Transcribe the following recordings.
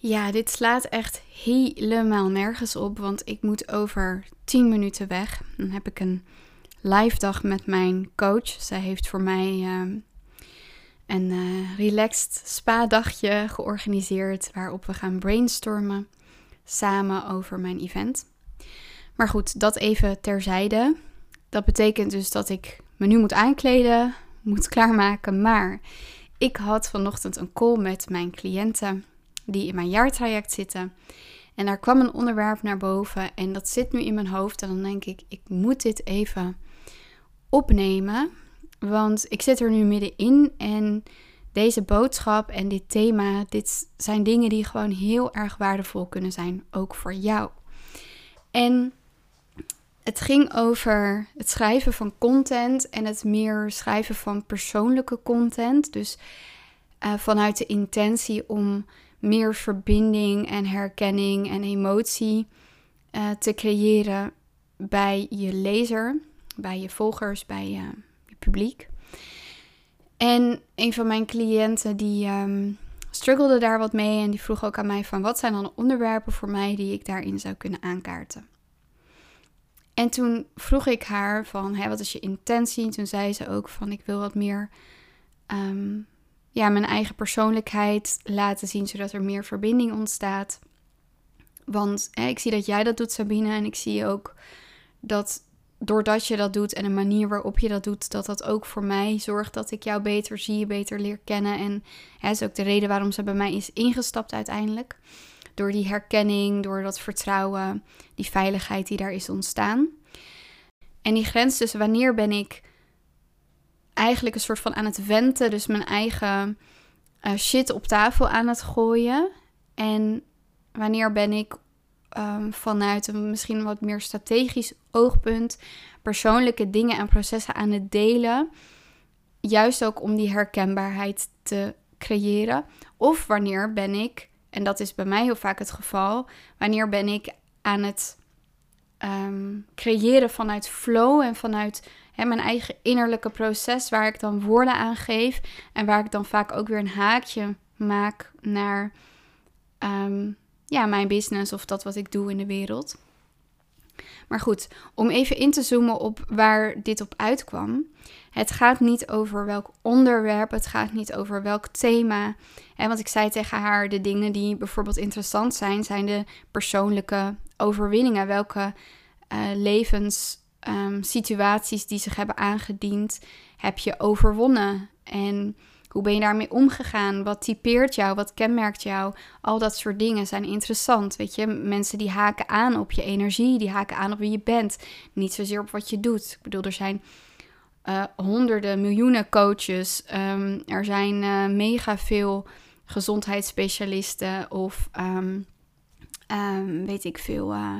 Ja, dit slaat echt helemaal nergens op, want ik moet over 10 minuten weg. Dan heb ik een live dag met mijn coach. Zij heeft voor mij uh, een uh, relaxed spa-dagje georganiseerd waarop we gaan brainstormen samen over mijn event. Maar goed, dat even terzijde. Dat betekent dus dat ik me nu moet aankleden, moet klaarmaken. Maar ik had vanochtend een call met mijn cliënten die in mijn jaartraject zitten. En daar kwam een onderwerp naar boven en dat zit nu in mijn hoofd. En dan denk ik, ik moet dit even opnemen. Want ik zit er nu middenin en deze boodschap en dit thema, dit zijn dingen die gewoon heel erg waardevol kunnen zijn, ook voor jou. En het ging over het schrijven van content en het meer schrijven van persoonlijke content. Dus uh, vanuit de intentie om meer verbinding en herkenning en emotie uh, te creëren bij je lezer, bij je volgers, bij je, je publiek. En een van mijn cliënten die um, struggelde daar wat mee en die vroeg ook aan mij van wat zijn dan onderwerpen voor mij die ik daarin zou kunnen aankaarten. En toen vroeg ik haar van wat is je intentie? Toen zei ze ook van ik wil wat meer um, ja, mijn eigen persoonlijkheid laten zien, zodat er meer verbinding ontstaat. Want hè, ik zie dat jij dat doet, Sabine, en ik zie ook dat doordat je dat doet en de manier waarop je dat doet, dat dat ook voor mij zorgt dat ik jou beter zie, beter leer kennen. En hè, is ook de reden waarom ze bij mij is ingestapt uiteindelijk. Door die herkenning, door dat vertrouwen, die veiligheid die daar is ontstaan. En die grens tussen wanneer ben ik eigenlijk een soort van aan het venten, dus mijn eigen uh, shit op tafel aan het gooien. En wanneer ben ik um, vanuit een misschien wat meer strategisch oogpunt persoonlijke dingen en processen aan het delen. Juist ook om die herkenbaarheid te creëren. Of wanneer ben ik, en dat is bij mij heel vaak het geval, wanneer ben ik aan het um, creëren vanuit flow en vanuit mijn eigen innerlijke proces, waar ik dan woorden aan geef en waar ik dan vaak ook weer een haakje maak naar um, ja, mijn business of dat wat ik doe in de wereld. Maar goed, om even in te zoomen op waar dit op uitkwam. Het gaat niet over welk onderwerp, het gaat niet over welk thema. En want ik zei tegen haar, de dingen die bijvoorbeeld interessant zijn, zijn de persoonlijke overwinningen. Welke uh, levenssituaties um, die zich hebben aangediend, heb je overwonnen? En hoe ben je daarmee omgegaan? Wat typeert jou? Wat kenmerkt jou? Al dat soort dingen zijn interessant. Weet je, mensen die haken aan op je energie, die haken aan op wie je bent. Niet zozeer op wat je doet. Ik bedoel, er zijn uh, honderden, miljoenen coaches. Um, er zijn uh, mega veel gezondheidsspecialisten of um, weet ik veel, uh,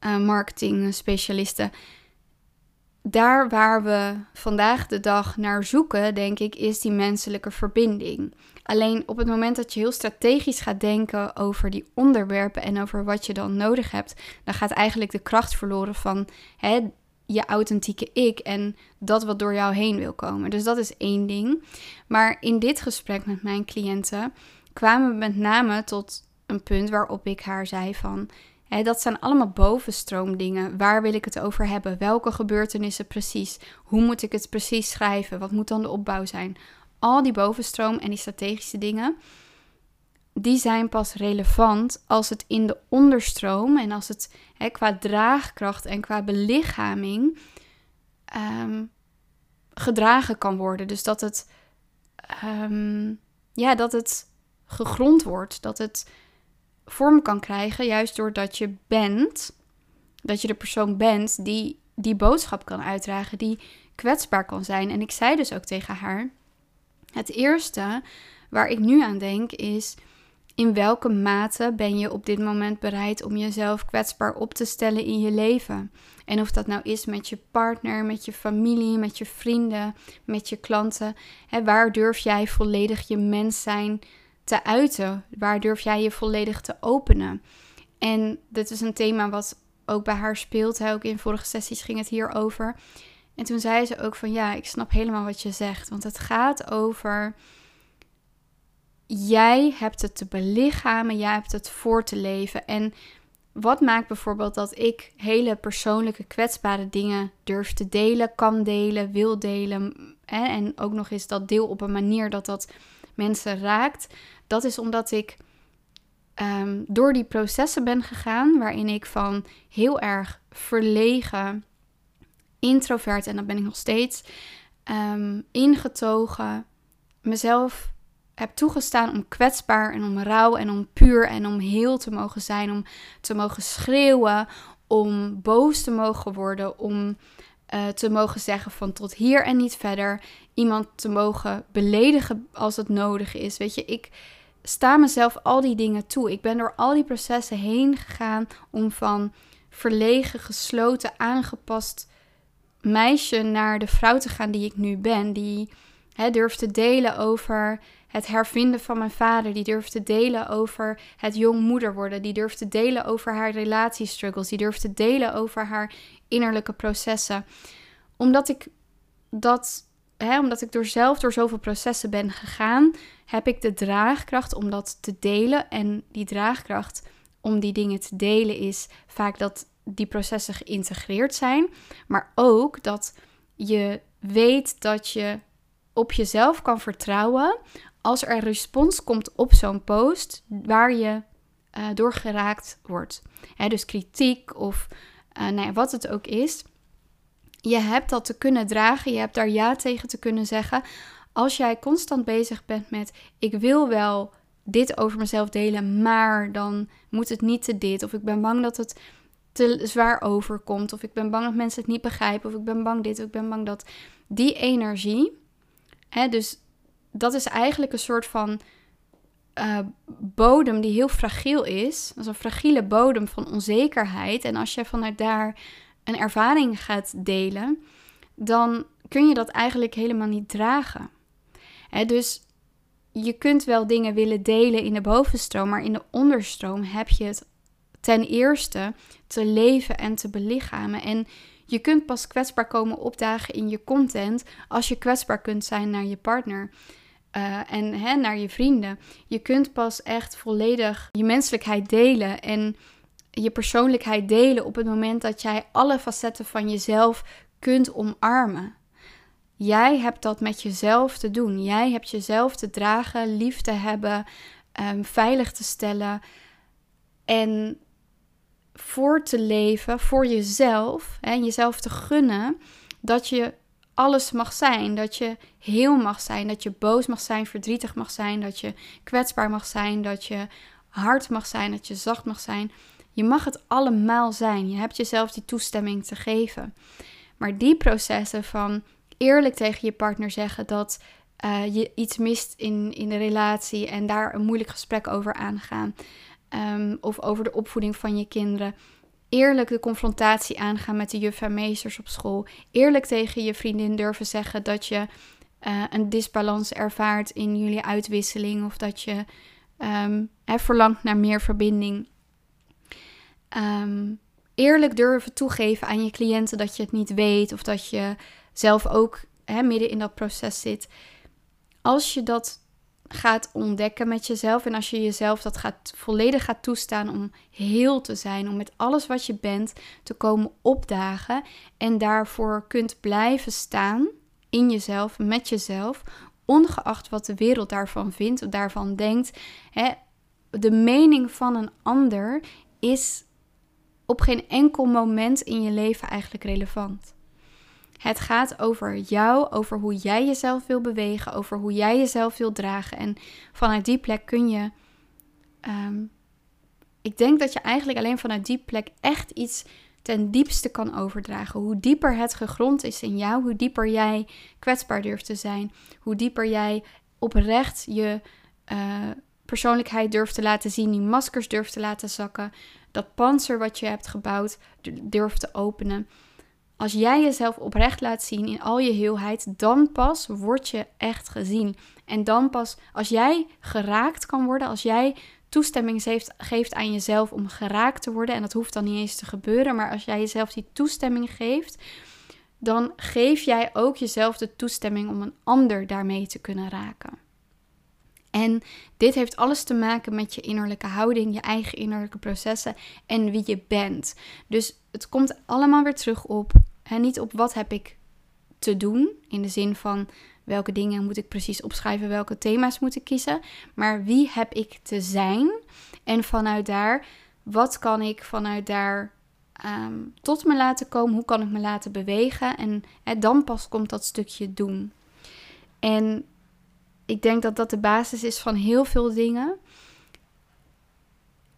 marketing specialisten daar waar we vandaag de dag naar zoeken, denk ik, is die menselijke verbinding. Alleen op het moment dat je heel strategisch gaat denken over die onderwerpen en over wat je dan nodig hebt, dan gaat eigenlijk de kracht verloren van hè, je authentieke ik en dat wat door jou heen wil komen. Dus dat is één ding. Maar in dit gesprek met mijn cliënten kwamen we met name tot een punt waarop ik haar zei van dat zijn allemaal bovenstroomdingen. Waar wil ik het over hebben? Welke gebeurtenissen precies? Hoe moet ik het precies schrijven? Wat moet dan de opbouw zijn? Al die bovenstroom en die strategische dingen, die zijn pas relevant als het in de onderstroom en als het qua draagkracht en qua belichaming ehm, gedragen kan worden. Dus dat het, um, ja, dat het gegrond wordt, dat het vorm kan krijgen, juist doordat je bent, dat je de persoon bent die die boodschap kan uitdragen, die kwetsbaar kan zijn. En ik zei dus ook tegen haar: het eerste waar ik nu aan denk is. In welke mate ben je op dit moment bereid om jezelf kwetsbaar op te stellen in je leven? En of dat nou is met je partner, met je familie, met je vrienden, met je klanten. Hè, waar durf jij volledig je mens zijn te uiten? Waar durf jij je volledig te openen? En dit is een thema wat ook bij haar speelt. Ook in vorige sessies ging het hier over. En toen zei ze ook van ja, ik snap helemaal wat je zegt. Want het gaat over jij hebt het te belichamen, jij hebt het voor te leven. En wat maakt bijvoorbeeld dat ik hele persoonlijke, kwetsbare dingen durf te delen, kan delen, wil delen. En ook nog eens dat deel op een manier dat dat mensen raakt. Dat is omdat ik ehm, door die processen ben gegaan waarin ik van heel erg verlegen, introvert, en dat ben ik nog steeds, um, ingetogen, mezelf heb toegestaan om kwetsbaar en om rauw en om puur en om heel te mogen zijn, om te mogen schreeuwen, om boos te mogen worden, om uh, te mogen zeggen van tot hier en niet verder, iemand te mogen beledigen als het nodig is. Weet je, ik sta mezelf al die dingen toe. Ik ben door al die processen heen gegaan om van verlegen, gesloten, aangepast meisje naar de vrouw te gaan die ik nu ben, die hè, durft te delen over het hervinden van mijn vader. Die durft te delen over het jong moeder worden. Die durft te delen over haar relatiestruggles. Die durft te delen over haar innerlijke processen. Omdat ik dat, hè, omdat ik door zelf door zoveel processen ben gegaan, heb ik de draagkracht om dat te delen. En die draagkracht om die dingen te delen is vaak dat die processen geïntegreerd zijn. Maar ook dat je weet dat je op jezelf kan vertrouwen als er respons komt op zo'n post waar je uh, door geraakt wordt. dus kritiek of uh, nou wat het ook is. Je hebt dat te kunnen dragen, je hebt daar ja tegen te kunnen zeggen. Als jij constant bezig bent met ik wil wel dit over mezelf delen, maar dan moet het niet te dit. Of ik ben bang dat het te zwaar overkomt. Of ik ben bang dat mensen het niet begrijpen. Of ik ben bang dit, of ik ben bang dat. Die energie. Hè, dus dat is eigenlijk een soort van uh, bodem die heel fragiel is. Dat is een fragiele bodem van onzekerheid. En als je vanuit daar een ervaring gaat delen, dan kun je dat eigenlijk helemaal niet dragen. Hè, dus je kunt wel dingen willen delen in de bovenstroom, maar in de onderstroom heb je het ten eerste te leven en te belichamen. En je kunt pas kwetsbaar komen opdagen in je content als je kwetsbaar kunt zijn naar je partner. Uh, en hè, naar je vrienden. Je kunt pas echt volledig je menselijkheid delen en je persoonlijkheid delen op het moment dat jij alle facetten van jezelf kunt omarmen. Jij hebt dat met jezelf te doen. Jij hebt jezelf te dragen, lief te hebben, um, veilig te stellen en voor te leven voor jezelf en jezelf te gunnen dat je alles mag zijn. Dat je heel mag zijn, dat je boos mag zijn, verdrietig mag zijn, dat je kwetsbaar mag zijn, dat je hard mag zijn, dat je zacht mag zijn. Je mag het allemaal zijn. Je hebt jezelf die toestemming te geven. Maar die processen van eerlijk tegen je partner zeggen dat uh, je iets mist in, in de relatie en daar een moeilijk gesprek over aangaan. Um, of over de opvoeding van je kinderen eerlijk de confrontatie aangaan met de juffen en meesters op school. Eerlijk tegen je vriendin durven zeggen dat je uh, een disbalans ervaart in jullie uitwisseling of dat je um, verlangt naar meer verbinding. Um, eerlijk durven toegeven aan je cliënten dat je het niet weet of dat je zelf ook midden in dat proces zit. Als je dat gaat ontdekken met jezelf. En als je jezelf dat gaat, volledig gaat toestaan om heel te zijn, om met alles wat je bent te komen opdagen en daarvoor kunt blijven staan in jezelf, met jezelf, ongeacht wat de wereld daarvan vindt of daarvan denkt. Hè, de mening van een ander is op geen enkel moment in je leven eigenlijk relevant. Het gaat over jou, over hoe jij jezelf wil bewegen, over hoe jij jezelf wil dragen. En vanuit die plek kun je. Ehm, ik denk dat je eigenlijk alleen vanuit die plek echt iets ten diepste kan overdragen. Hoe dieper het gegrond is in jou, hoe dieper jij kwetsbaar durft te zijn, hoe dieper jij oprecht je uh, persoonlijkheid durft te laten zien, die maskers durft te laten zakken, dat panzer wat je hebt gebouwd durft te openen. Als jij jezelf oprecht laat zien in al je heelheid, dan pas word je echt gezien. En dan pas, als jij geraakt kan worden, als jij toestemming geeft, geeft aan jezelf om geraakt te worden, en dat hoeft dan niet eens te gebeuren, maar als jij jezelf die toestemming geeft, dan geef jij ook jezelf de toestemming om een ander daarmee te kunnen raken. En dit heeft alles te maken met je innerlijke houding, je eigen innerlijke processen en wie je bent. Dus het komt allemaal weer terug op, en niet op wat heb ik te doen, in de zin van welke dingen moet ik precies opschrijven, welke thema's moet ik kiezen, maar wie heb ik te zijn en vanuit daar, wat kan ik vanuit daar Ehm, tot me laten komen. Hoe kan ik me laten bewegen? En dan pas komt dat stukje doen. En ik denk dat dat de basis is van heel veel dingen.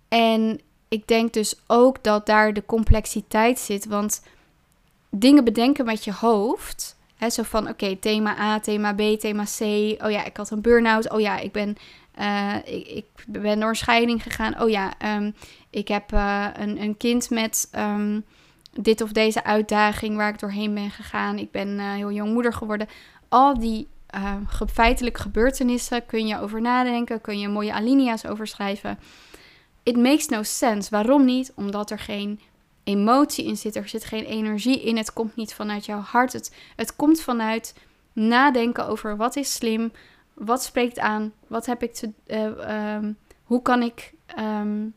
En ik denk dus ook dat daar de complexiteit zit. Want dingen bedenken met je hoofd. Hè, zo van, oké, thema A, thema B, thema C. Oh ja, ik had een burn-out. Oh ja, ik ben, uh, ik, ben door een scheiding gegaan. Oh ja, um, ik heb uh, een, een kind met um, dit of deze uitdaging waar ik doorheen ben gegaan. Ik ben uh, heel jong moeder geworden. Al die uh, feitelijke gebeurtenissen kun je over nadenken, kun je mooie alinea's over schrijven. It makes no sense. Waarom niet? Omdat er geen emotie in zit, er zit geen energie in. Het komt niet vanuit jouw hart. Het, het komt vanuit nadenken over wat is slim, wat spreekt aan, wat heb ik te, uh, hoe kan ik um,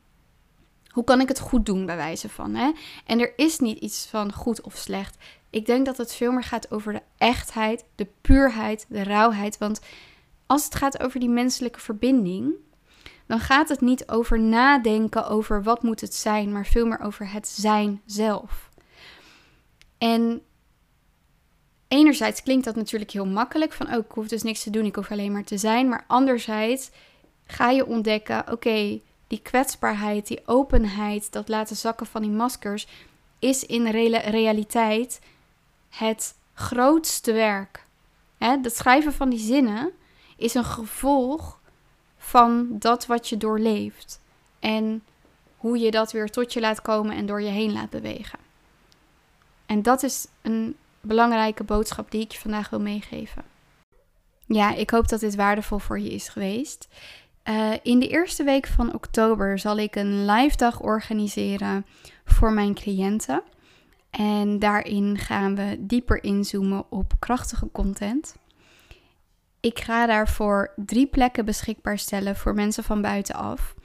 hoe kan ik het goed doen, bij wijze van. Hè? En er is niet iets van goed of slecht. Ik denk dat het veel meer gaat over de echtheid, de puurheid, de rauwheid. Want als het gaat over die menselijke verbinding, dan gaat het niet over nadenken over wat moet het zijn, maar veel meer over het zijn zelf. En enerzijds klinkt dat natuurlijk heel makkelijk, van oh, ik hoef dus niks te doen, ik hoef alleen maar te zijn. Maar anderzijds ga je ontdekken, oké, die kwetsbaarheid, die openheid, dat laten zakken van die maskers, is in realiteit het grootste werk. Het schrijven van die zinnen is een gevolg van dat wat je doorleeft. En hoe je dat weer tot je laat komen en door je heen laat bewegen. En dat is een belangrijke boodschap die ik je vandaag wil meegeven. Ja, ik hoop dat dit waardevol voor je is geweest. Uh, in de eerste week van oktober zal ik een live dag organiseren voor mijn cliënten. En daarin gaan we dieper inzoomen op krachtige content. Ik ga daarvoor drie plekken beschikbaar stellen voor mensen van buitenaf.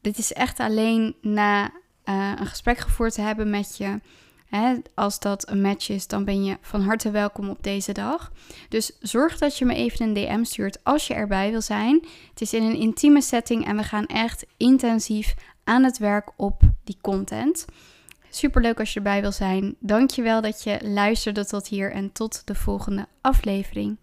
Dit is echt alleen na uh, een gesprek gevoerd te hebben met je Hè, als dat een match is, dan ben je van harte welkom op deze dag. Dus zorg dat je me even een DM stuurt als je erbij wil zijn. Het is in een intieme setting en we gaan echt intensief aan het werk op die content. Super leuk als je erbij wil zijn. Dankjewel dat je luisterde tot hier en tot de volgende aflevering.